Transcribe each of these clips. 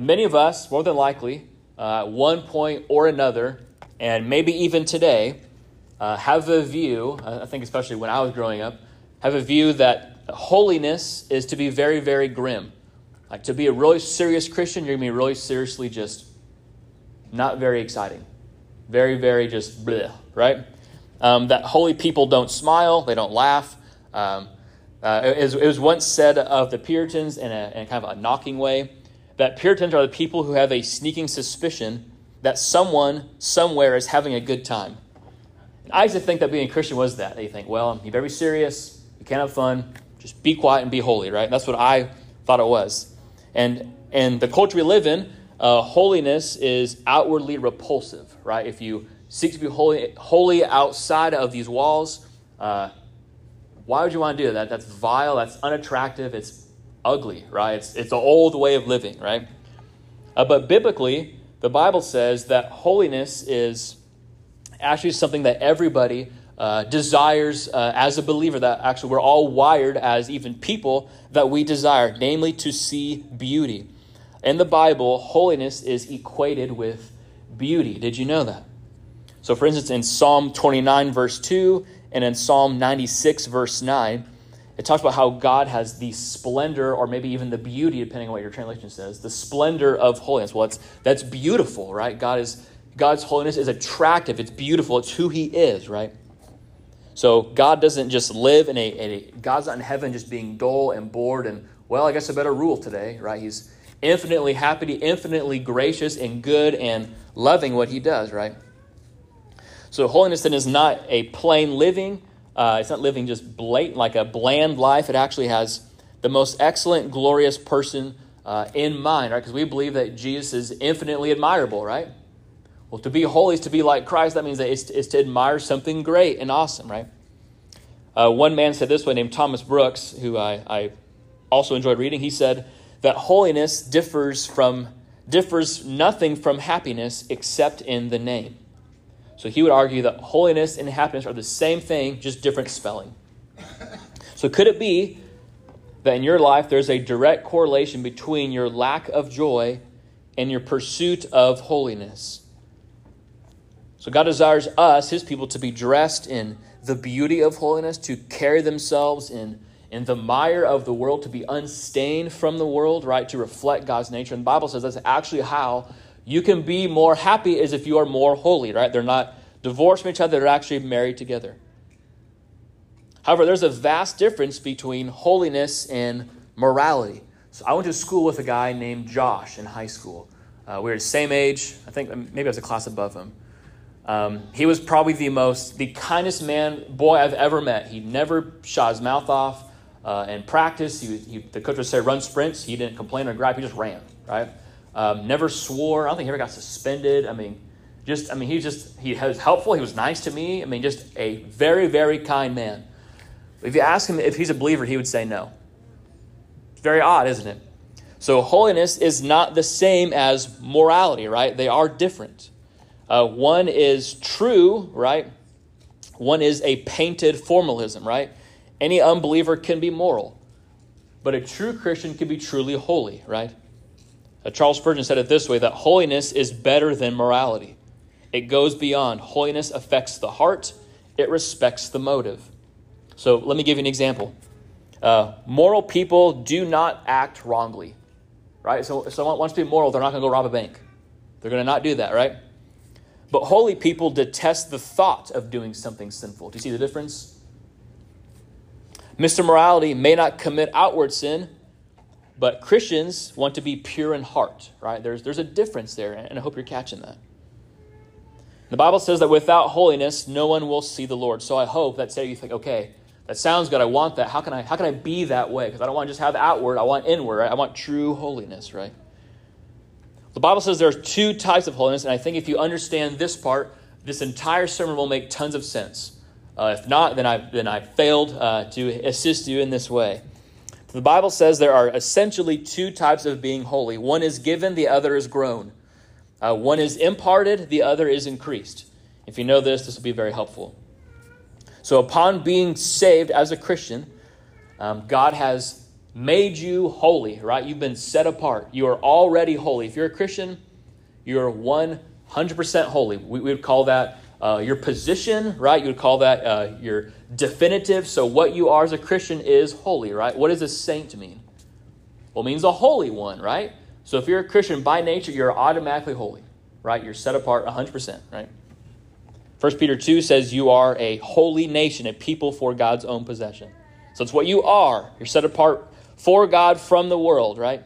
many of us, more than likely, uh, at one point or another, and maybe even today, uh, have a view, I think especially when I was growing up, have a view that holiness is to be very, very grim. Like to be a really serious Christian, you're going to be really seriously just not very exciting. Very, very just bleh, right? Um, that holy people don't smile, they don't laugh. Um, uh, it, was, it, was, once said of the Puritans in a, in kind of a knocking way that Puritans are the people who have a sneaking suspicion that someone somewhere is having a good time. And I used to think that being a Christian was that. You think, well, you better be serious, you can't have fun, just be quiet and be holy, right? That's what I thought it was. And and the culture we live in, uh, holiness is outwardly repulsive, right? If you seek to be holy, holy outside of these walls, uh, why would you want to do that? That's vile. That's unattractive. It's ugly, right? It's it's an old way of living, right? Uh, but biblically, the Bible says that holiness is actually something that everybody uh, desires uh, as a believer, that actually we're all wired as even people that we desire, namely to see beauty. In the Bible, holiness is equated with beauty. Did you know that? So, for instance, in Psalm 29, verse 2, and in Psalm 96, verse 9, it talks about how God has the splendor, or maybe even the beauty, depending on what your translation says, the splendor of holiness. Well, it's, that's beautiful, right? God is, God's holiness is attractive, it's beautiful, it's who He is, right? So God doesn't just live in a, a, God's not in heaven just being dull and bored and, well, I guess I better rule today, right? He's infinitely happy, infinitely gracious and good and loving what he does, right? So holiness then is not a plain living. Uh, it's not living just blatant, like a bland life. It actually has the most excellent, glorious person uh, in mind, right? Because we believe that Jesus is infinitely admirable, right? Well, to be holy is to be like Christ. That means that it's, it's to admire something great and awesome, right? Uh, one man said this way, named Thomas Brooks, who I, I also enjoyed reading. He said that holiness differs from differs nothing from happiness except in the name. So he would argue that holiness and happiness are the same thing, just different spelling. So could it be that in your life there's a direct correlation between your lack of joy and your pursuit of holiness? So God desires us, his people, to be dressed in the beauty of holiness, to carry themselves in, in the mire of the world, to be unstained from the world, right? To reflect God's nature. And the Bible says that's actually how you can be more happy as if you are more holy, right? They're not divorced from each other, they're actually married together. However, there's a vast difference between holiness and morality. So I went to school with a guy named Josh in high school. Uh, we were the same age. I think maybe I was a class above him. Um, he was probably the most, the kindest man, boy I've ever met. He never shot his mouth off. Uh, in practice, he, he, the coach would say run sprints. He didn't complain or gripe. He just ran, right? Um, never swore. I don't think he ever got suspended. I mean, just, I mean, he just, he was helpful. He was nice to me. I mean, just a very, very kind man. If you ask him if he's a believer, he would say no. It's very odd, isn't it? So, holiness is not the same as morality, right? They are different. Uh, one is true, right? One is a painted formalism, right? Any unbeliever can be moral, but a true Christian can be truly holy, right? Uh, Charles Spurgeon said it this way that holiness is better than morality. It goes beyond. Holiness affects the heart, it respects the motive. So let me give you an example. Uh, moral people do not act wrongly, right? So if someone wants to be moral, they're not going to go rob a bank. They're going to not do that, right? But holy people detest the thought of doing something sinful. Do you see the difference? Mr. Morality may not commit outward sin, but Christians want to be pure in heart, right? There's, there's a difference there, and I hope you're catching that. The Bible says that without holiness, no one will see the Lord. So I hope that say you think, okay, that sounds good. I want that. How can I, how can I be that way? Because I don't want to just have outward. I want inward. Right? I want true holiness, right? The Bible says there are two types of holiness, and I think if you understand this part, this entire sermon will make tons of sense. Uh, if not, then I then I failed uh, to assist you in this way. The Bible says there are essentially two types of being holy. One is given, the other is grown. Uh, one is imparted, the other is increased. If you know this, this will be very helpful. So, upon being saved as a Christian, um, God has made you holy, right? You've been set apart. You are already holy. If you're a Christian, you're 100% holy. We, we would call that uh, your position, right? You would call that uh, your definitive. So, what you are as a Christian is holy, right? What does a saint mean? Well, it means a holy one, right? So, if you're a Christian by nature, you're automatically holy, right? You're set apart 100%, right? 1 Peter 2 says you are a holy nation, a people for God's own possession. So, it's what you are. You're set apart for God from the world, right?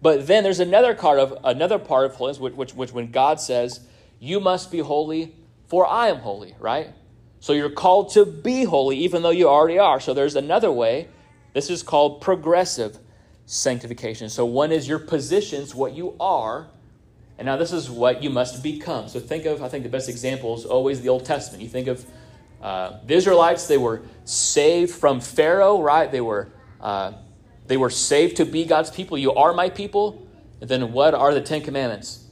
But then there's another part of another part of holiness, which, which, which when God says, "You must be holy, for I am holy," right? So you're called to be holy, even though you already are. So there's another way. This is called progressive sanctification. So one is your positions, what you are, and now this is what you must become. So think of, I think the best example is always the Old Testament. You think of uh, the Israelites; they were saved from Pharaoh, right? They were uh, they were saved to be God's people. You are my people. And then what are the Ten Commandments?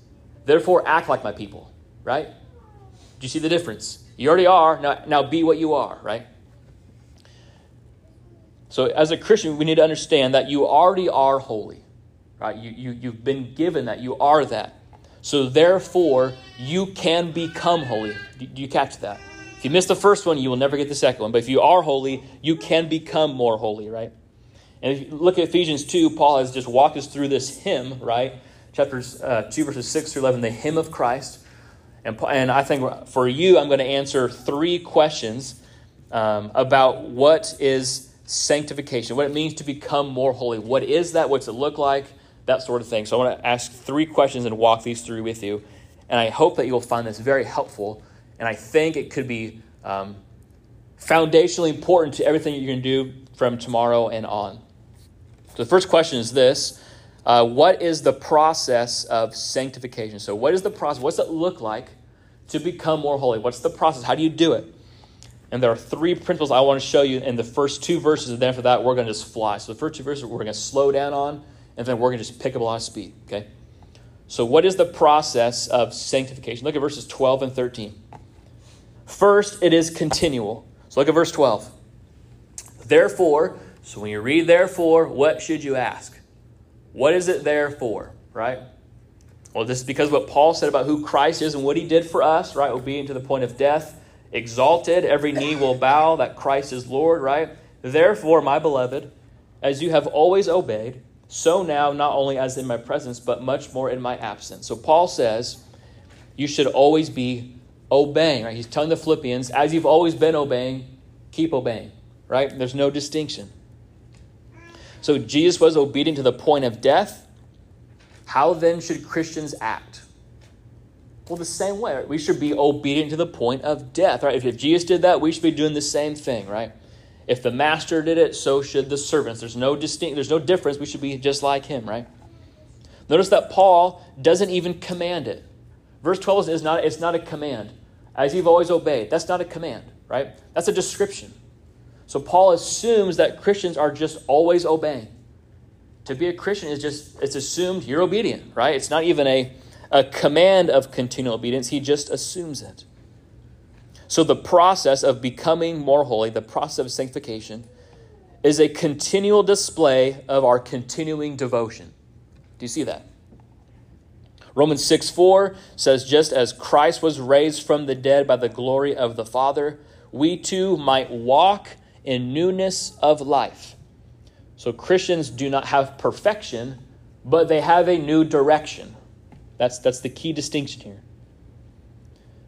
Therefore, act like my people, right? Do you see the difference? You already are. Now, now be what you are, right? So, as a Christian, we need to understand that you already are holy, right? You, you, you've been given that. You are that. So, therefore, you can become holy. Do, you catch that? If you miss the first one, you will never get the second one. But if you are holy, you can become more holy, right? And if you look at Ephesians 2, Paul has just walked us through this hymn, right? Chapters uh, 2, verses 6 through 11, the hymn of Christ. And, and I think for you, I'm going to answer three questions um, about what is sanctification, what it means to become more holy. What is that? What's it look like? That sort of thing. So I want to ask three questions and walk these through with you. And I hope that you'll find this very helpful. And I think it could be um, foundationally important to everything you're going to do from tomorrow and on. So the first question is this uh, What is the process of sanctification? So, what is the process? What's it look like to become more holy? What's the process? How do you do it? And there are three principles I want to show you in the first two verses, and then after that, we're going to just fly. So, the first two verses we're going to slow down on, and then we're going to just pick up a lot of speed, okay? So, what is the process of sanctification? Look at verses 12 and 13. First, it is continual. So, look at verse 12. Therefore, so when you read therefore, what should you ask? What is it there for, right? Well, this is because what Paul said about who Christ is and what he did for us, right? Obedient to the point of death, exalted, every knee will bow that Christ is Lord, right? Therefore, my beloved, as you have always obeyed, so now, not only as in my presence, but much more in my absence. So Paul says, you should always be obeying, right? He's telling the Philippians, as you've always been obeying, keep obeying, right? There's no distinction. So Jesus was obedient to the point of death. How then should Christians act? Well, the same way. Right? We should be obedient to the point of death, right? If, if Jesus did that, we should be doing the same thing, right? If the master did it, so should the servants. There's no distinct, there's no difference. We should be just like him, right? Notice that Paul doesn't even command it. Verse 12 is not, it's not a command. As you've always obeyed. That's not a command, right? That's a description. So Paul assumes that Christians are just always obeying. To be a Christian is just, it's assumed you're obedient, right? It's not even a, a command of continual obedience, he just assumes it. So the process of becoming more holy, the process of sanctification, is a continual display of our continuing devotion. Do you see that? Romans 6 4 says, Just as Christ was raised from the dead by the glory of the Father, we too might walk in newness of life. So Christians do not have perfection, but they have a new direction. That's, that's the key distinction here.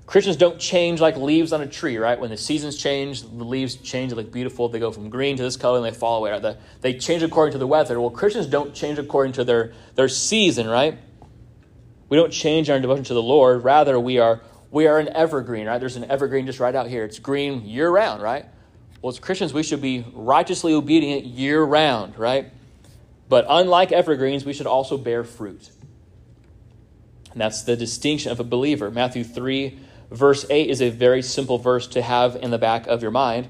Christians don't change like leaves on a tree, right? When the seasons change, the leaves change, they look beautiful. They go from green to this color and they fall away. Right? They change according to the weather. Well, Christians don't change according to their, their season, right? We don't change our devotion to the Lord. Rather, we are, we are an evergreen, right? There's an evergreen just right out here. It's green year round, right? Well, as Christians, we should be righteously obedient year round, right? But unlike evergreens, we should also bear fruit. And that's the distinction of a believer. Matthew 3, verse 8 is a very simple verse to have in the back of your mind.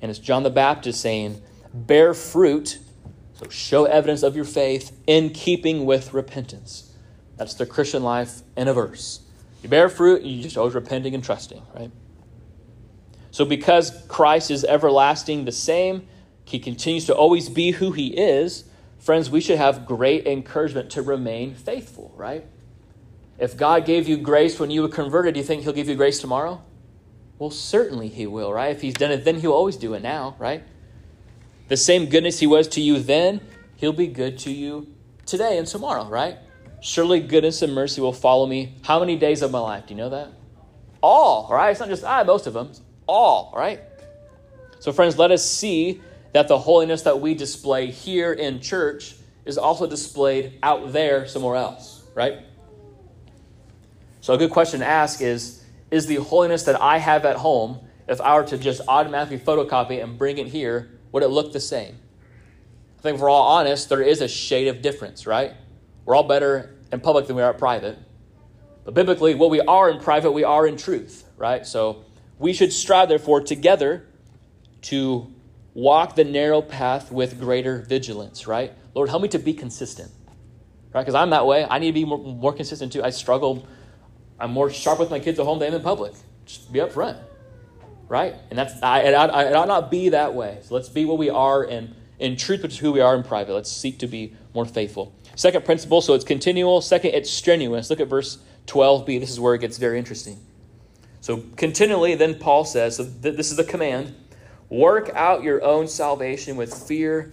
And it's John the Baptist saying, Bear fruit, so show evidence of your faith in keeping with repentance. That's the Christian life in a verse. You bear fruit, you just always repenting and trusting, right? So, because Christ is everlasting the same, he continues to always be who he is, friends, we should have great encouragement to remain faithful, right? If God gave you grace when you were converted, do you think he'll give you grace tomorrow? Well, certainly he will, right? If he's done it then, he'll always do it now, right? The same goodness he was to you then, he'll be good to you today and tomorrow, right? Surely goodness and mercy will follow me. How many days of my life? Do you know that? All, right? It's not just I, most of them. All, right? So, friends, let us see that the holiness that we display here in church is also displayed out there somewhere else, right? So, a good question to ask is Is the holiness that I have at home, if I were to just automatically photocopy and bring it here, would it look the same? I think we're all honest, there is a shade of difference, right? We're all better in public than we are at private. But biblically, what we are in private, we are in truth, right? So we should strive, therefore, together to walk the narrow path with greater vigilance, right? Lord, help me to be consistent, right? Because I'm that way. I need to be more, more, consistent too. I struggle. I'm more sharp with my kids at home than in public. Just be upfront, right? And that's I, it, ought, it ought not be that way. So let's be what we are in, in truth, which is who we are in private. Let's seek to be more faithful. Second principle, so it's continual. Second, it's strenuous. Look at verse 12b. This is where it gets very interesting. So continually, then Paul says, so th- this is the command work out your own salvation with fear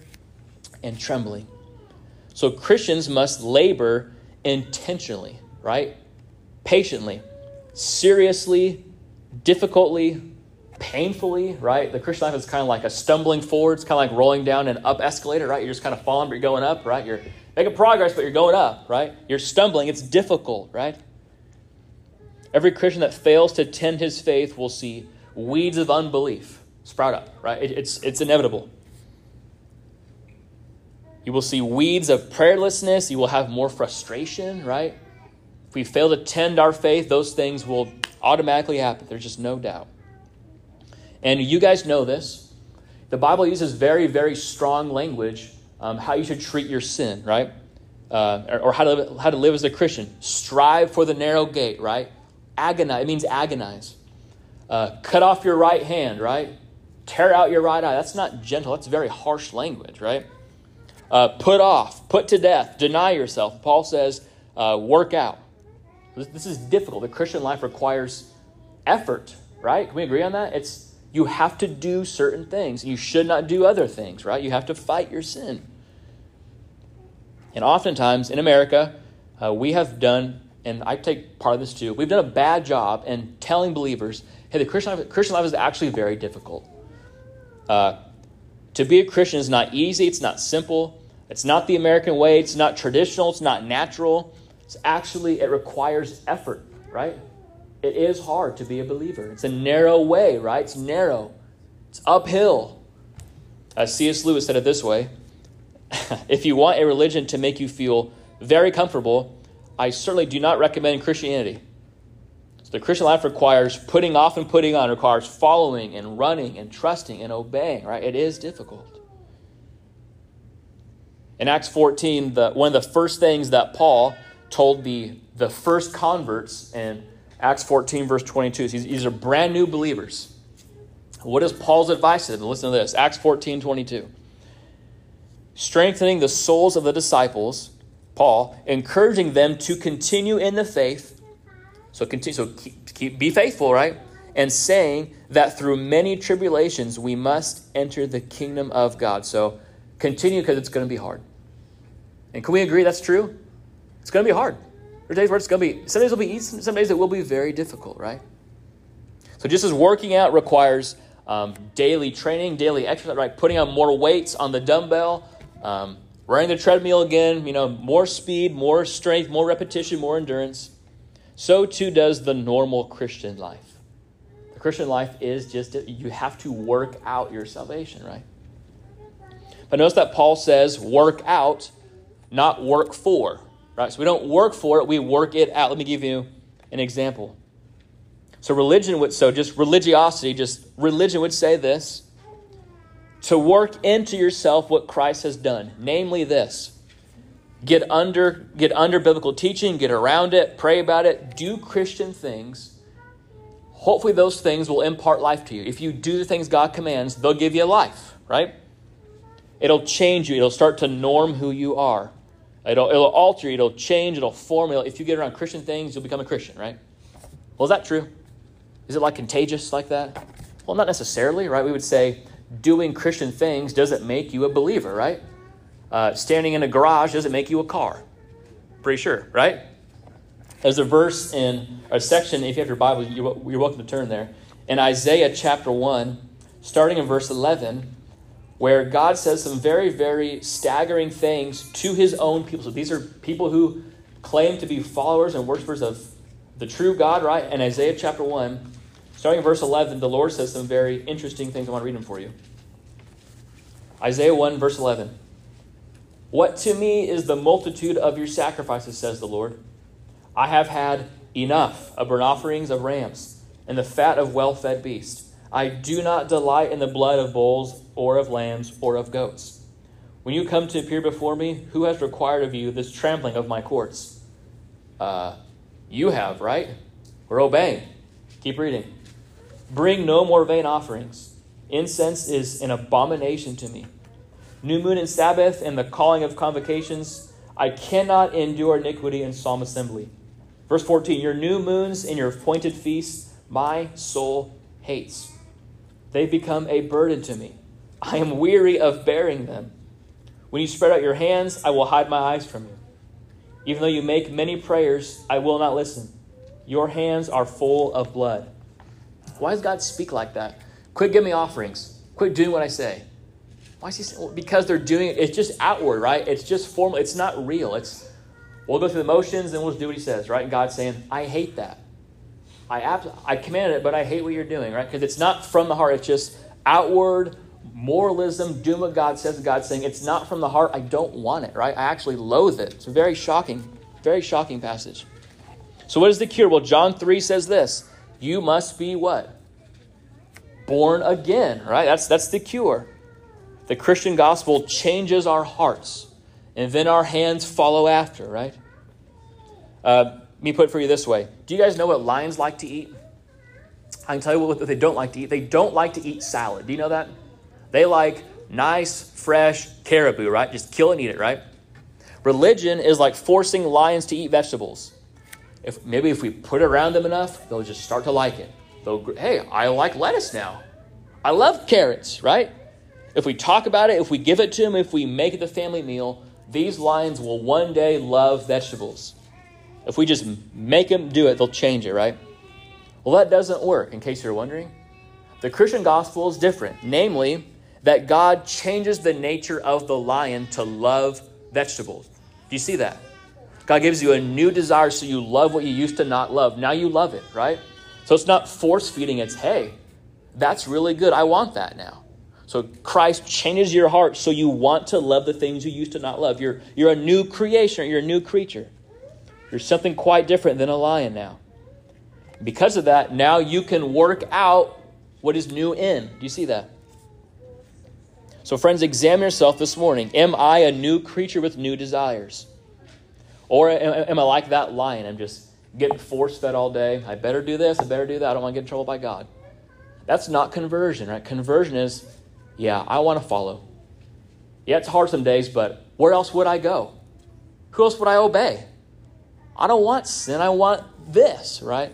and trembling. So Christians must labor intentionally, right? Patiently, seriously, difficultly, painfully, right? The Christian life is kind of like a stumbling forward. It's kind of like rolling down an up escalator, right? You're just kind of falling, but you're going up, right? You're making progress, but you're going up, right? You're stumbling. It's difficult, right? Every Christian that fails to tend his faith will see weeds of unbelief sprout up, right? It, it's, it's inevitable. You will see weeds of prayerlessness. You will have more frustration, right? If we fail to tend our faith, those things will automatically happen. There's just no doubt. And you guys know this. The Bible uses very, very strong language um, how you should treat your sin, right? Uh, or, or how, to, how to live as a Christian. Strive for the narrow gate, right? Agonize. It means agonize. Uh, cut off your right hand, right? Tear out your right eye. That's not gentle. That's very harsh language, right? Uh, put off, put to death, deny yourself. Paul says, uh, work out. This, is difficult. The Christian life requires effort, right? Can we agree on that? It's you have to do certain things. You should not do other things, right? You have to fight your sin. And oftentimes in America, uh, we have done, and I take part of this too, we've done a bad job in telling believers, hey, the Christian life, Christian life is actually very difficult. Uh, to be a Christian is not easy, it's not simple, it's not the American way, it's not traditional, it's not natural. It's actually, it requires effort, right? It is hard to be a believer. It's a narrow way, right? It's narrow, it's uphill. C.S. Lewis said it this way if you want a religion to make you feel very comfortable, I certainly do not recommend Christianity. So the Christian life requires putting off and putting on, requires following and running and trusting and obeying, right? It is difficult. In Acts 14, the, one of the first things that Paul told the, the first converts in Acts 14, verse 22, these, these are brand new believers. What is Paul's advice to them? Listen to this Acts 14, 22 strengthening the souls of the disciples, Paul, encouraging them to continue in the faith. So continue, so keep, keep, be faithful, right? And saying that through many tribulations we must enter the kingdom of God. So continue because it's going to be hard. And can we agree that's true? It's going to be hard. There days where it's going to be, some days will be easy, some days it will be very difficult, right? So just as working out requires um, daily training, daily exercise, right? Putting on more weights on the dumbbell, um, running the treadmill again, you know, more speed, more strength, more repetition, more endurance. So too does the normal Christian life. The Christian life is just, you have to work out your salvation, right? But notice that Paul says, work out, not work for, right? So we don't work for it, we work it out. Let me give you an example. So religion would, so just religiosity, just religion would say this to work into yourself what Christ has done, namely this. Get under get under biblical teaching, get around it, pray about it, do Christian things. Hopefully those things will impart life to you. If you do the things God commands, they'll give you life, right? It'll change you. It'll start to norm who you are. It'll, it'll alter you. It'll change. It'll form. It'll, if you get around Christian things, you'll become a Christian, right? Well, is that true? Is it like contagious like that? Well, not necessarily, right? We would say doing Christian things doesn't make you a believer, right? Uh, standing in a garage doesn't make you a car. Pretty sure, right? There's a verse in a section, if you have your Bible, you're, you're welcome to turn there. In Isaiah chapter 1, starting in verse 11, where God says some very, very staggering things to his own people. So these are people who claim to be followers and worshipers of the true God, right? In Isaiah chapter 1, starting in verse 11, the Lord says some very interesting things. I want to read them for you. Isaiah 1, verse 11. What to me is the multitude of your sacrifices, says the Lord? I have had enough of burnt offerings of rams and the fat of well fed beasts. I do not delight in the blood of bulls or of lambs or of goats. When you come to appear before me, who has required of you this trampling of my courts? Uh, you have, right? We're obeying. Keep reading. Bring no more vain offerings. Incense is an abomination to me. New moon and Sabbath and the calling of convocations, I cannot endure iniquity in solemn assembly. Verse 14 Your new moons and your appointed feasts, my soul hates. They become a burden to me. I am weary of bearing them. When you spread out your hands, I will hide my eyes from you. Even though you make many prayers, I will not listen. Your hands are full of blood. Why does God speak like that? Quit giving me offerings. Quit doing what I say. Why is he saying? Well, because they're doing it. It's just outward, right? It's just formal. It's not real. It's we'll go through the motions and we'll just do what he says, right? And God's saying, I hate that. I abs- I commanded it, but I hate what you're doing, right? Because it's not from the heart. It's just outward moralism, doing what God says. God's saying it's not from the heart. I don't want it, right? I actually loathe it. It's a very shocking, very shocking passage. So what is the cure? Well, John 3 says this. You must be what? Born again, right? That's that's the cure. The Christian gospel changes our hearts, and then our hands follow after, right? Uh, let me put for you this way. Do you guys know what lions like to eat? I can tell you what they don't like to eat. They don't like to eat salad. Do you know that? They like nice, fresh caribou, right? Just kill and eat it, right? Religion is like forcing lions to eat vegetables. If maybe if we put around them enough, they'll just start to like it. They'll, hey, I like lettuce now. I love carrots, right? If we talk about it, if we give it to them, if we make it the family meal, these lions will one day love vegetables. If we just make them do it, they'll change it, right? Well, that doesn't work, in case you're wondering. The Christian gospel is different. Namely, that God changes the nature of the lion to love vegetables. Do you see that? God gives you a new desire so you love what you used to not love. Now you love it, right? So it's not force feeding, it's, hey, that's really good. I want that now. So Christ changes your heart so you want to love the things you used to not love. You're, you're a new creation, you're a new creature. You're something quite different than a lion now. Because of that, now you can work out what is new in. Do you see that? So, friends, examine yourself this morning. Am I a new creature with new desires? Or am I like that lion? I'm just getting force fed all day. I better do this, I better do that. I don't want to get in trouble by God. That's not conversion, right? Conversion is, yeah, I want to follow. Yeah, it's hard some days, but where else would I go? Who else would I obey? I don't want sin, I want this, right?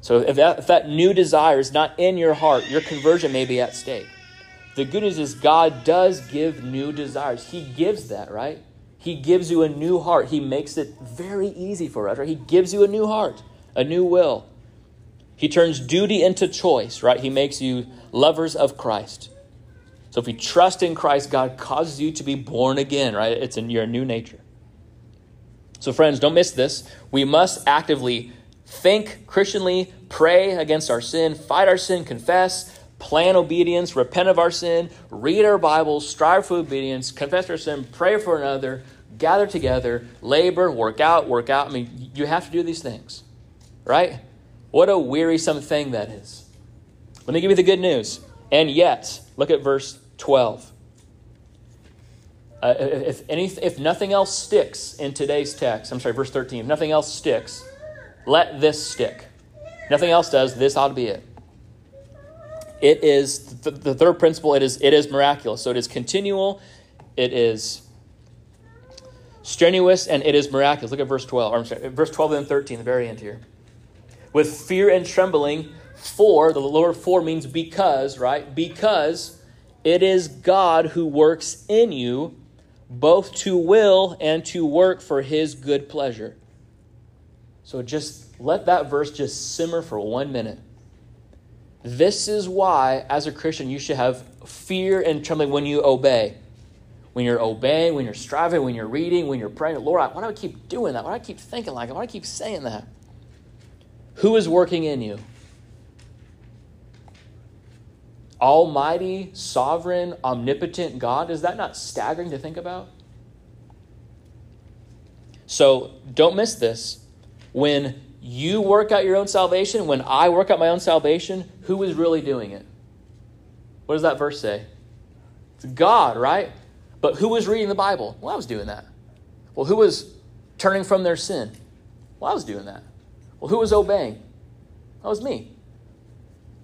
So if that, if that new desire is not in your heart, your conversion may be at stake. The good news is God does give new desires. He gives that, right? He gives you a new heart. He makes it very easy for us, right? He gives you a new heart, a new will. He turns duty into choice, right? He makes you lovers of Christ. So if you trust in Christ, God causes you to be born again, right? It's in your new nature. So, friends, don't miss this. We must actively think Christianly, pray against our sin, fight our sin, confess, plan obedience, repent of our sin, read our Bibles, strive for obedience, confess our sin, pray for another, gather together, labor, work out, work out. I mean, you have to do these things, right? What a wearisome thing that is. Let me give you the good news. And yet, look at verse 12. Uh, if, any, if nothing else sticks in today's text, I'm sorry, verse 13, if nothing else sticks, let this stick. Nothing else does, this ought to be it. It is the, the third principle. It is it is miraculous. So it is continual. It is strenuous and it is miraculous. Look at verse 12, or sorry, verse 12 and 13, the very end here. With fear and trembling, for, the lower for means because, right? Because it is God who works in you both to will and to work for his good pleasure. So just let that verse just simmer for one minute. This is why, as a Christian, you should have fear and trembling when you obey when you're obeying, when you're striving, when you're reading, when you're praying, Lord, why do I keep doing that? Why do I keep thinking like it? Why do I keep saying that? Who is working in you? Almighty, sovereign, omnipotent God. Is that not staggering to think about? So don't miss this. When you work out your own salvation, when I work out my own salvation, who is really doing it? What does that verse say? It's God, right? But who was reading the Bible? Well, I was doing that. Well, who was turning from their sin? Well, I was doing that. Well, who was obeying? That was me.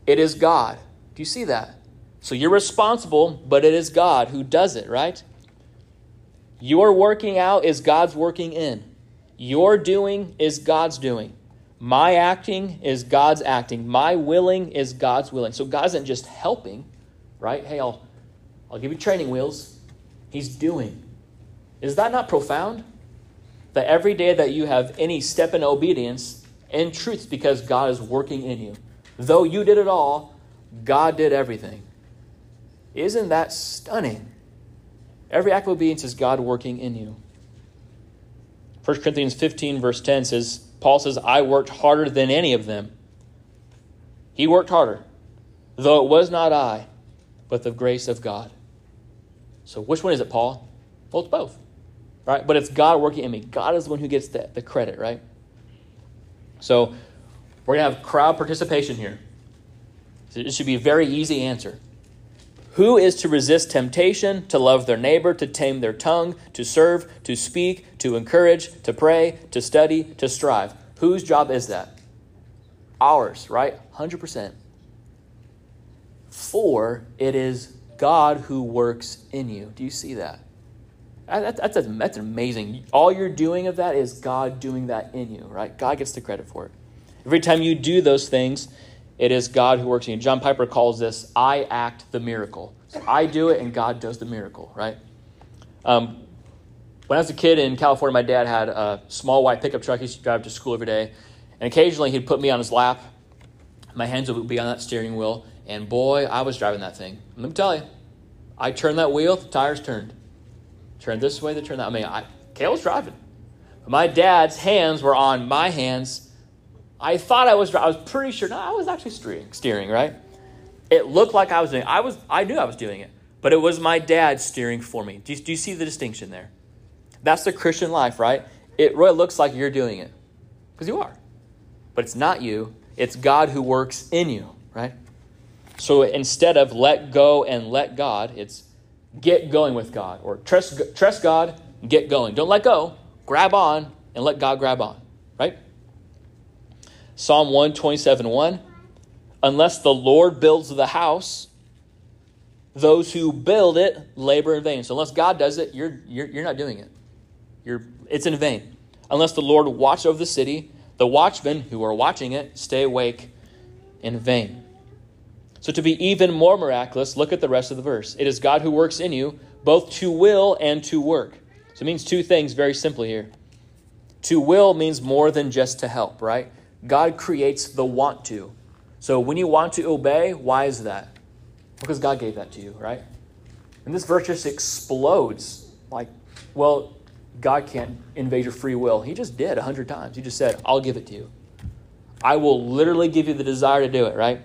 It is God. Do you see that? So you're responsible, but it is God who does it, right? Your working out is God's working in. Your doing is God's doing. My acting is God's acting. My willing is God's willing. So God isn't just helping, right? Hey, I'll, I'll give you training wheels. He's doing. Is that not profound? That every day that you have any step in obedience, in truth, because God is working in you. Though you did it all, God did everything. Isn't that stunning? Every act of obedience is God working in you. 1 Corinthians 15, verse 10 says, Paul says, I worked harder than any of them. He worked harder, though it was not I, but the grace of God. So which one is it, Paul? Well, it's both. Right? But it's God working in me. God is the one who gets the, the credit, right? So we're going to have crowd participation here. So it should be a very easy answer. Who is to resist temptation, to love their neighbor, to tame their tongue, to serve, to speak, to encourage, to pray, to study, to strive? Whose job is that? Ours, right? 100%. For it is God who works in you. Do you see that? That's, that's, that's amazing. All you're doing of that is God doing that in you, right? God gets the credit for it. Every time you do those things, it is God who works in you. John Piper calls this I act the miracle. So I do it and God does the miracle, right? Um, when I was a kid in California, my dad had a small white pickup truck he used to drive to school every day. And occasionally he'd put me on his lap. My hands would be on that steering wheel. And boy, I was driving that thing. Let me tell you, I turned that wheel, the tires turned. Turned this way, they turned that. I mean, I, Kale was driving. My dad's hands were on my hands. I thought I was. I was pretty sure. No, I was actually steering. Steering, right? It looked like I was doing. I was. I knew I was doing it, but it was my dad steering for me. Do you, do you see the distinction there? That's the Christian life, right? It really looks like you're doing it because you are, but it's not you. It's God who works in you, right? So instead of let go and let God, it's get going with God or trust, trust God, get going. Don't let go, grab on, and let God grab on, right? Psalm 127 1 Unless the Lord builds the house, those who build it labor in vain. So unless God does it, you're, you're, you're not doing it. You're, it's in vain. Unless the Lord watch over the city, the watchmen who are watching it stay awake in vain. So, to be even more miraculous, look at the rest of the verse. It is God who works in you, both to will and to work. So, it means two things very simply here. To will means more than just to help, right? God creates the want to. So, when you want to obey, why is that? Because God gave that to you, right? And this verse just explodes. Like, well, God can't invade your free will. He just did a hundred times. He just said, I'll give it to you. I will literally give you the desire to do it, right?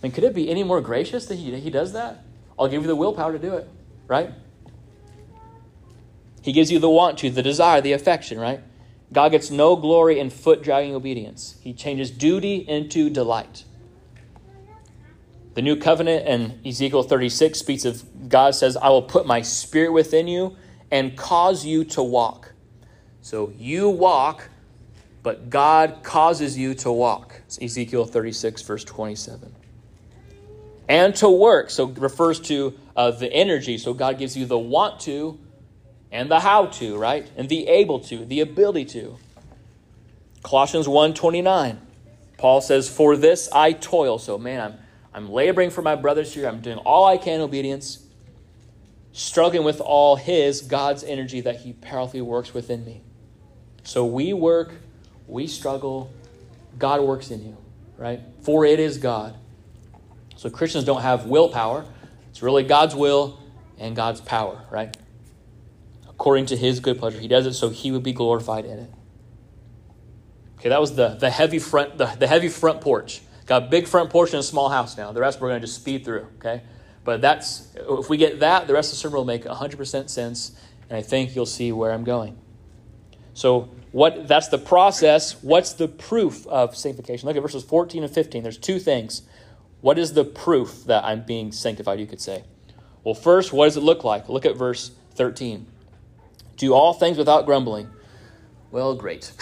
I mean, could it be any more gracious that he, he does that? I'll give you the willpower to do it, right? He gives you the want to, the desire, the affection, right? God gets no glory in foot dragging obedience. He changes duty into delight. The new covenant in Ezekiel 36 speaks of God says, I will put my spirit within you and cause you to walk. So you walk, but God causes you to walk. It's Ezekiel 36, verse 27. And to work. So refers to uh, the energy. So God gives you the want to and the how to, right? And the able to, the ability to. Colossians 1:29. Paul says, "For this I toil." So man, I'm I'm laboring for my brothers here. I'm doing all I can in obedience, struggling with all his God's energy that he powerfully works within me. So we work, we struggle, God works in you, right? For it is God. So Christians don't have willpower. It's really God's will and God's power, right? According to his good pleasure. He does it so he would be glorified in it. Okay, that was the, the heavy front the, the heavy front porch. Got a big front porch and a small house now. The rest we're going to just speed through, okay? But that's if we get that, the rest of the sermon will make 100% sense, and I think you'll see where I'm going. So, what that's the process. What's the proof of sanctification? Look at verses 14 and 15. There's two things. What is the proof that I'm being sanctified, you could say? Well, first, what does it look like? Look at verse 13. Do all things without grumbling. Well, great.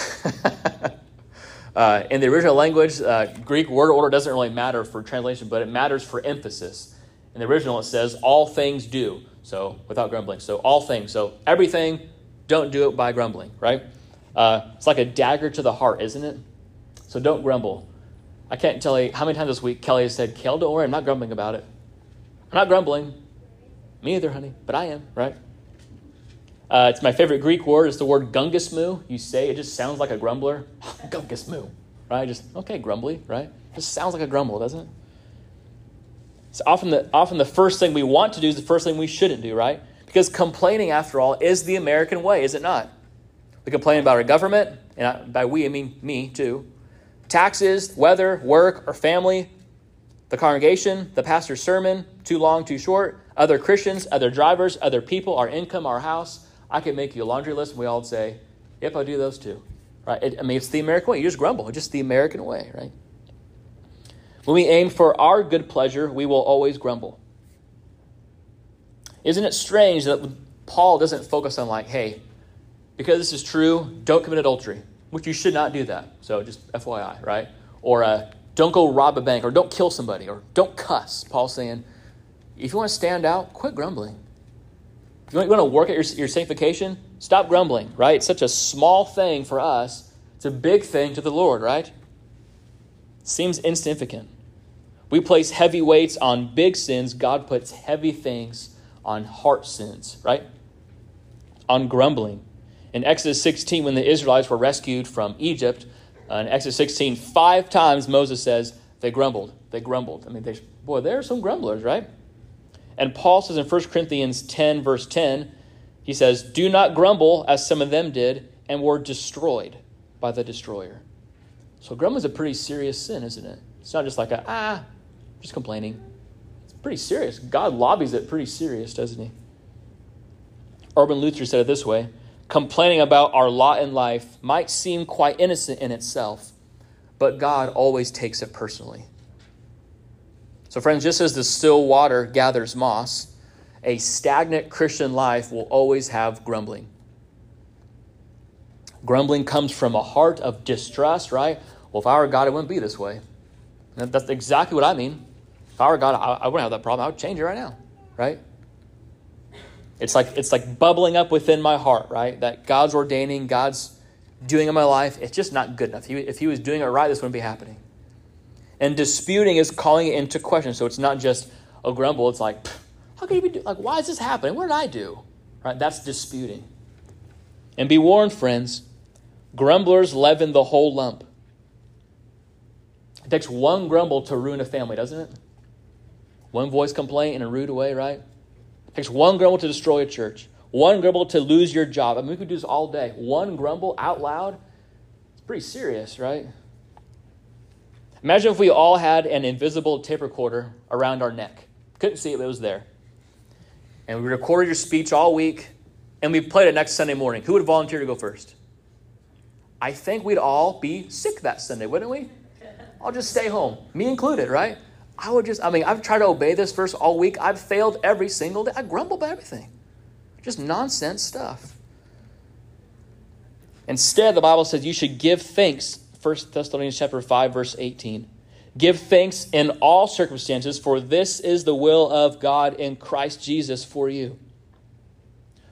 uh, in the original language, uh, Greek word order doesn't really matter for translation, but it matters for emphasis. In the original, it says, all things do. So, without grumbling. So, all things. So, everything, don't do it by grumbling, right? Uh, it's like a dagger to the heart, isn't it? So, don't grumble. I can't tell you how many times this week Kelly has said, Kel, don't worry, I'm not grumbling about it. I'm not grumbling. Me either, honey, but I am, right? Uh, it's my favorite Greek word. It's the word gungismu. You say it just sounds like a grumbler. gungismu, right? Just okay, grumbly, right? Just sounds like a grumble, doesn't it? It's often the often the first thing we want to do is the first thing we shouldn't do, right? Because complaining, after all, is the American way, is it not? We complain about our government, and by we I mean me too taxes, weather, work, or family, the congregation, the pastor's sermon, too long, too short, other Christians, other drivers, other people, our income, our house. I could make you a laundry list and we all say, yep, I do those too. Right? It, I mean, it's the American way. You just grumble. It's just the American way, right? When we aim for our good pleasure, we will always grumble. Isn't it strange that Paul doesn't focus on, like, hey, because this is true, don't commit adultery which you should not do that. So just FYI, right? Or uh, don't go rob a bank, or don't kill somebody, or don't cuss. Paul's saying, if you want to stand out, quit grumbling. If you want to work at your, your sanctification, stop grumbling, right? It's such a small thing for us. It's a big thing to the Lord, right? Seems insignificant. We place heavy weights on big sins. God puts heavy things on heart sins, right? On grumbling. In Exodus 16, when the Israelites were rescued from Egypt, uh, in Exodus 16, five times Moses says they grumbled. They grumbled. I mean, they, boy, there are some grumblers, right? And Paul says in 1 Corinthians 10, verse 10, he says, Do not grumble as some of them did and were destroyed by the destroyer. So grumbling is a pretty serious sin, isn't it? It's not just like a, ah, just complaining. It's pretty serious. God lobbies it pretty serious, doesn't he? Erwin Lutzer said it this way complaining about our lot in life might seem quite innocent in itself, but God always takes it personally. So, friends, just as the still water gathers moss, a stagnant Christian life will always have grumbling. Grumbling comes from a heart of distrust, right? Well, if I were God, it wouldn't be this way. And that's exactly what I mean. If I were God, I, I wouldn't have that problem. I would change it right now, right? It's like it's like bubbling up within my heart, right? That God's ordaining, God's doing in my life. It's just not good enough. He, if He was doing it right, this wouldn't be happening. And disputing is calling it into question. So it's not just a grumble. It's like, how can you be do- like? Why is this happening? What did I do? Right? That's disputing. And be warned, friends. Grumblers leaven the whole lump. It takes one grumble to ruin a family, doesn't it? One voice complaint in a rude way, right? Takes one grumble to destroy a church, one grumble to lose your job. I mean, we could do this all day. One grumble out loud, it's pretty serious, right? Imagine if we all had an invisible tape recorder around our neck. Couldn't see it, but it was there. And we recorded your speech all week, and we played it next Sunday morning. Who would volunteer to go first? I think we'd all be sick that Sunday, wouldn't we? I'll just stay home, me included, right? I would just, I mean, I've tried to obey this verse all week. I've failed every single day. I grumble about everything. Just nonsense stuff. Instead, the Bible says you should give thanks. 1 Thessalonians chapter 5, verse 18. Give thanks in all circumstances, for this is the will of God in Christ Jesus for you.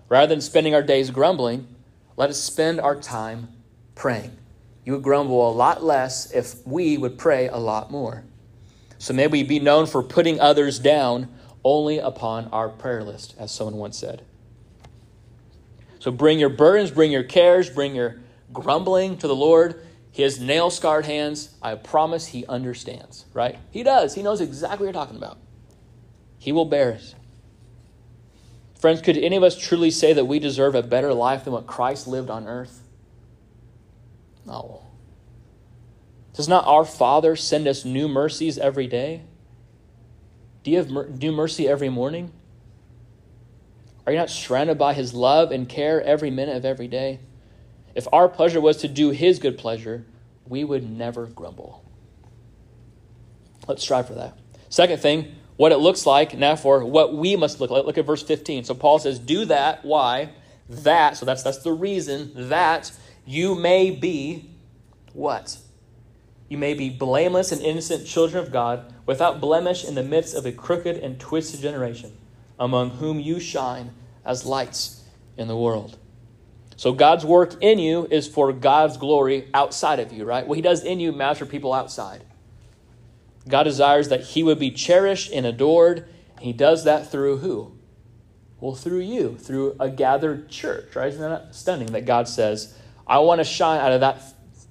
Rather than spending our days grumbling, let us spend our time praying. You would grumble a lot less if we would pray a lot more. So may we be known for putting others down only upon our prayer list, as someone once said. So bring your burdens, bring your cares, bring your grumbling to the Lord. His nail scarred hands, I promise he understands, right? He does. He knows exactly what you're talking about. He will bear it. Friends, could any of us truly say that we deserve a better life than what Christ lived on earth? No. Does not our Father send us new mercies every day? Do you have new mercy every morning? Are you not surrounded by His love and care every minute of every day? If our pleasure was to do His good pleasure, we would never grumble. Let's strive for that. Second thing, what it looks like, now for what we must look like. Look at verse 15. So Paul says, Do that. Why? That, so that's, that's the reason, that you may be what? You may be blameless and innocent children of God, without blemish in the midst of a crooked and twisted generation, among whom you shine as lights in the world. So God's work in you is for God's glory outside of you, right? What he does in you matters for people outside. God desires that he would be cherished and adored. He does that through who? Well, through you, through a gathered church, right? Isn't that stunning that God says, I want to shine out of that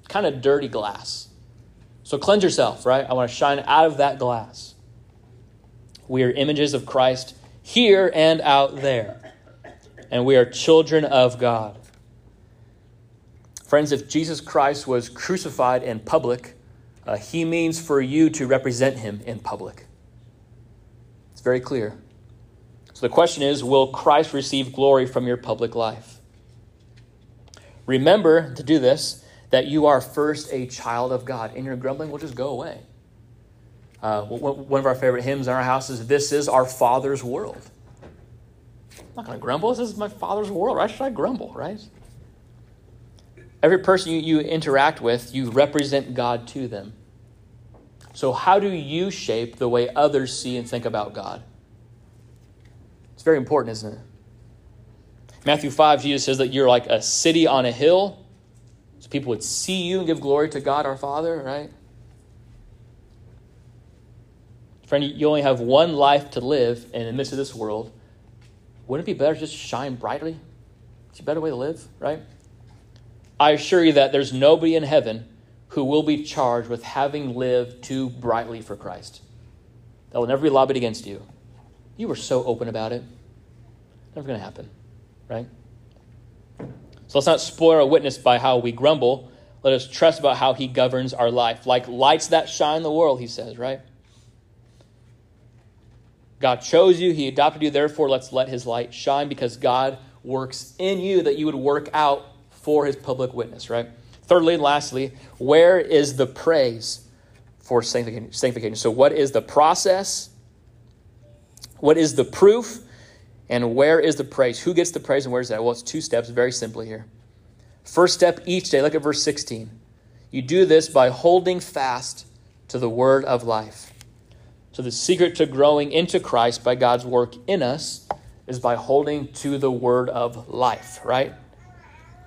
kind of dirty glass. So cleanse yourself, right? I want to shine out of that glass. We are images of Christ here and out there. And we are children of God. Friends, if Jesus Christ was crucified in public, uh, he means for you to represent him in public. It's very clear. So the question is will Christ receive glory from your public life? Remember to do this that you are first a child of God, and your grumbling will just go away. Uh, one of our favorite hymns in our house is This is our Father's world. I'm not going to grumble. This is my Father's world. Why should I grumble, right? Every person you, you interact with, you represent God to them. So, how do you shape the way others see and think about God? It's very important, isn't it? Matthew 5, Jesus says that you're like a city on a hill so people would see you and give glory to God our Father, right? Friend, you only have one life to live in the midst of this world. Wouldn't it be better to just shine brightly? It's a better way to live, right? I assure you that there's nobody in heaven who will be charged with having lived too brightly for Christ. That will never be lobbied against you. You were so open about it. Never going to happen, right? So let's not spoil our witness by how we grumble. Let us trust about how he governs our life. Like lights that shine the world, he says, right? God chose you, he adopted you, therefore let's let his light shine because God works in you that you would work out for his public witness, right? Thirdly and lastly, where is the praise for sanctification? So, what is the process? What is the proof? And where is the praise? Who gets the praise and where is that? Well, it's two steps, very simply here. First step each day, look at verse 16. You do this by holding fast to the word of life. So, the secret to growing into Christ by God's work in us is by holding to the word of life, right?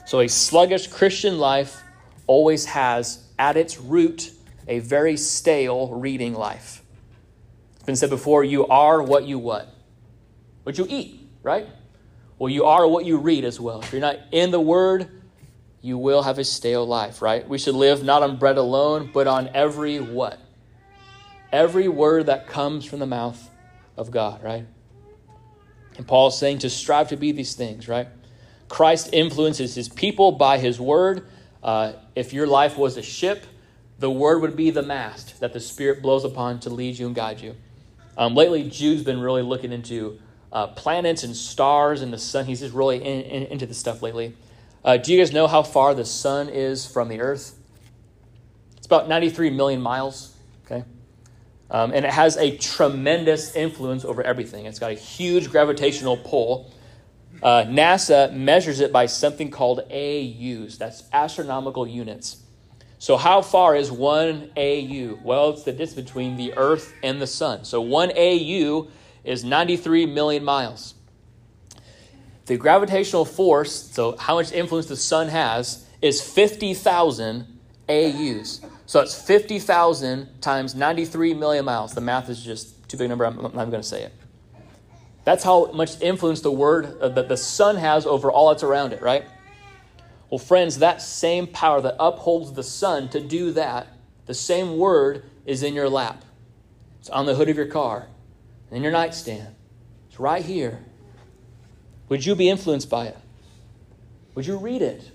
So, a sluggish Christian life always has at its root a very stale reading life. It's been said before you are what you what? What you eat, right? Well, you are what you read as well. If you're not in the Word, you will have a stale life, right? We should live not on bread alone, but on every what? Every word that comes from the mouth of God, right? And Paul's saying to strive to be these things, right? Christ influences his people by his word. Uh, if your life was a ship, the word would be the mast that the Spirit blows upon to lead you and guide you. Um, lately, Jude's been really looking into uh, planets and stars and the sun. He's just really in, in, into this stuff lately. Uh, do you guys know how far the sun is from the Earth? It's about 93 million miles. Okay. Um, and it has a tremendous influence over everything. It's got a huge gravitational pull. Uh, NASA measures it by something called AUs. That's astronomical units. So, how far is 1 AU? Well, it's the distance between the Earth and the Sun. So, 1 AU is 93 million miles. The gravitational force, so how much influence the Sun has, is 50,000 AUs. So, it's 50,000 times 93 million miles. The math is just too big a number. I'm even going to say it. That's how much influence the word uh, that the sun has over all that's around it, right? Well, friends, that same power that upholds the sun to do that, the same word is in your lap. It's on the hood of your car, in your nightstand. It's right here. Would you be influenced by it? Would you read it?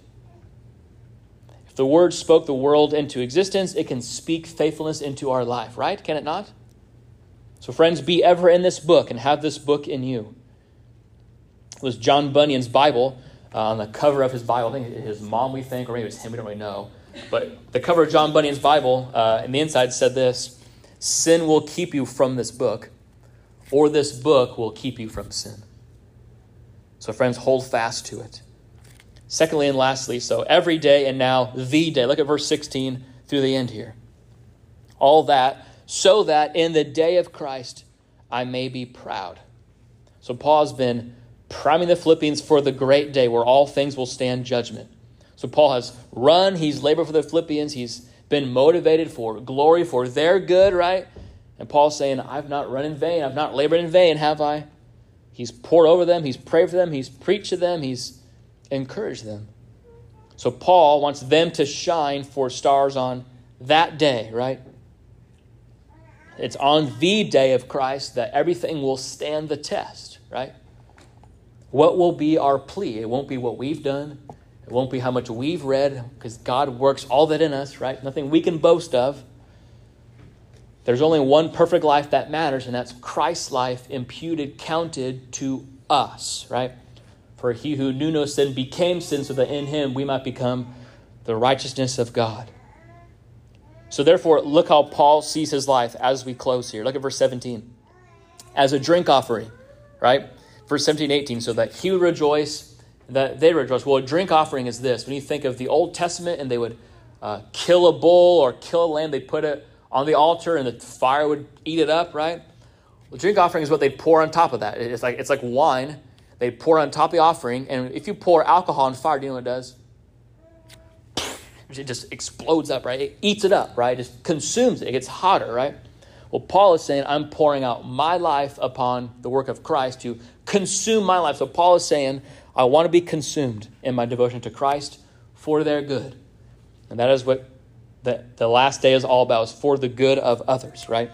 If the word spoke the world into existence, it can speak faithfulness into our life, right? Can it not? So, friends, be ever in this book and have this book in you. It was John Bunyan's Bible uh, on the cover of his Bible. I think his mom, we think, or maybe it was him, we don't really know. But the cover of John Bunyan's Bible, uh, and the inside said this Sin will keep you from this book, or this book will keep you from sin. So, friends, hold fast to it. Secondly and lastly, so every day and now the day. Look at verse 16 through the end here. All that so that in the day of Christ I may be proud. So Paul has been priming the Philippians for the great day where all things will stand judgment. So Paul has run, he's labored for the Philippians, he's been motivated for glory, for their good, right? And Paul's saying, I've not run in vain, I've not labored in vain, have I? He's poured over them, he's prayed for them, he's preached to them, he's encouraged them. So Paul wants them to shine for stars on that day, right? It's on the day of Christ that everything will stand the test, right? What will be our plea? It won't be what we've done. It won't be how much we've read, because God works all that in us, right? Nothing we can boast of. There's only one perfect life that matters, and that's Christ's life imputed, counted to us, right? For he who knew no sin became sin so that in him we might become the righteousness of God. So, therefore, look how Paul sees his life as we close here. Look at verse 17. As a drink offering, right? Verse 17, 18. So that he would rejoice, that they rejoice. Well, a drink offering is this. When you think of the Old Testament and they would uh, kill a bull or kill a lamb, they put it on the altar and the fire would eat it up, right? Well, drink offering is what they pour on top of that. It's like, it's like wine. They pour on top of the offering. And if you pour alcohol on fire, do you know what it does? it just explodes up, right? It eats it up, right? It just consumes it. It gets hotter, right? Well, Paul is saying, I'm pouring out my life upon the work of Christ to consume my life. So Paul is saying, I want to be consumed in my devotion to Christ for their good. And that is what the, the last day is all about, is for the good of others, right?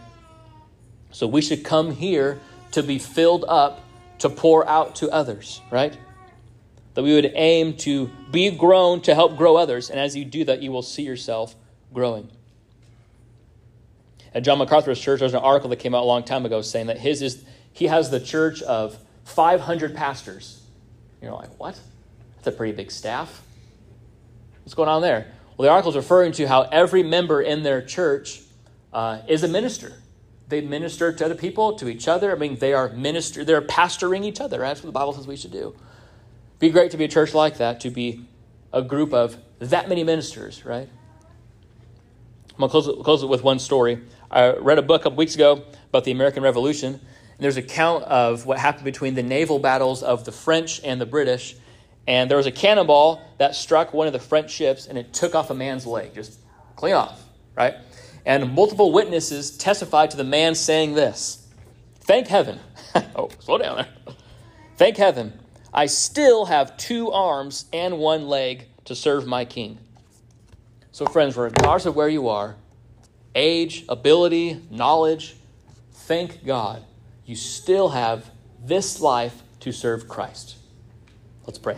So we should come here to be filled up to pour out to others, right? that we would aim to be grown to help grow others. And as you do that, you will see yourself growing. At John MacArthur's church, there's an article that came out a long time ago saying that his is he has the church of 500 pastors. You're like, what? That's a pretty big staff. What's going on there? Well, the article is referring to how every member in their church uh, is a minister. They minister to other people, to each other. I mean, they are minister. They're pastoring each other. Right? That's what the Bible says we should do. Be great to be a church like that, to be a group of that many ministers, right? I'm going to close, close it with one story. I read a book a couple weeks ago about the American Revolution, and there's an account of what happened between the naval battles of the French and the British. And there was a cannonball that struck one of the French ships, and it took off a man's leg, just clean off, right? And multiple witnesses testified to the man saying this Thank heaven. oh, slow down there. Thank heaven I still have two arms and one leg to serve my king. So, friends, regardless of where you are, age, ability, knowledge, thank God you still have this life to serve Christ. Let's pray.